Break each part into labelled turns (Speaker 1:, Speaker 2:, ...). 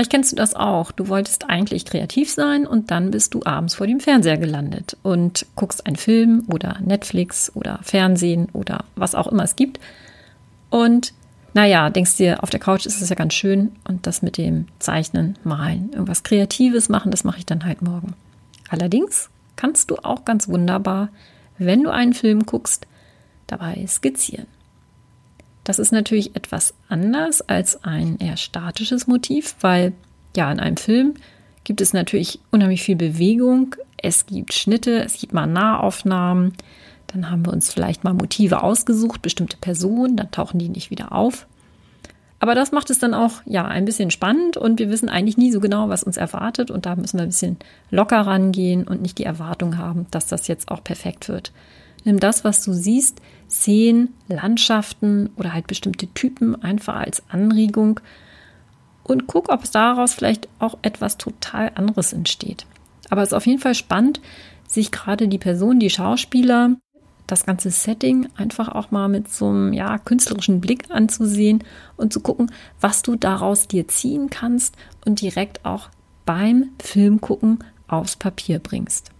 Speaker 1: Vielleicht kennst du das auch. Du wolltest eigentlich kreativ sein und dann bist du abends vor dem Fernseher gelandet und guckst einen Film oder Netflix oder Fernsehen oder was auch immer es gibt. Und naja, denkst dir, auf der Couch ist es ja ganz schön und das mit dem Zeichnen, Malen, irgendwas Kreatives machen, das mache ich dann halt morgen. Allerdings kannst du auch ganz wunderbar, wenn du einen Film guckst, dabei skizzieren. Das ist natürlich etwas anders als ein eher statisches Motiv, weil ja, in einem Film gibt es natürlich unheimlich viel Bewegung. Es gibt Schnitte, es gibt mal Nahaufnahmen. Dann haben wir uns vielleicht mal Motive ausgesucht, bestimmte Personen, dann tauchen die nicht wieder auf. Aber das macht es dann auch ja ein bisschen spannend und wir wissen eigentlich nie so genau, was uns erwartet und da müssen wir ein bisschen locker rangehen und nicht die Erwartung haben, dass das jetzt auch perfekt wird. Nimm das, was du siehst, Szenen, Landschaften oder halt bestimmte Typen einfach als Anregung und guck, ob es daraus vielleicht auch etwas total anderes entsteht. Aber es ist auf jeden Fall spannend, sich gerade die Person, die Schauspieler, das ganze Setting einfach auch mal mit so einem ja, künstlerischen Blick anzusehen und zu gucken, was du daraus dir ziehen kannst und direkt auch beim Filmgucken aufs Papier bringst.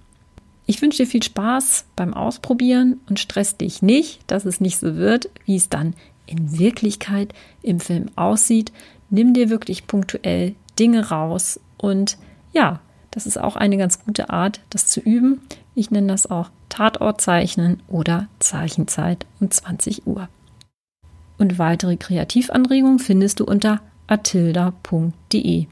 Speaker 1: Ich wünsche dir viel Spaß beim Ausprobieren und stress dich nicht, dass es nicht so wird, wie es dann in Wirklichkeit im Film aussieht. Nimm dir wirklich punktuell Dinge raus und ja, das ist auch eine ganz gute Art, das zu üben. Ich nenne das auch Tatortzeichnen oder Zeichenzeit um 20 Uhr. Und weitere Kreativanregungen findest du unter atilda.de.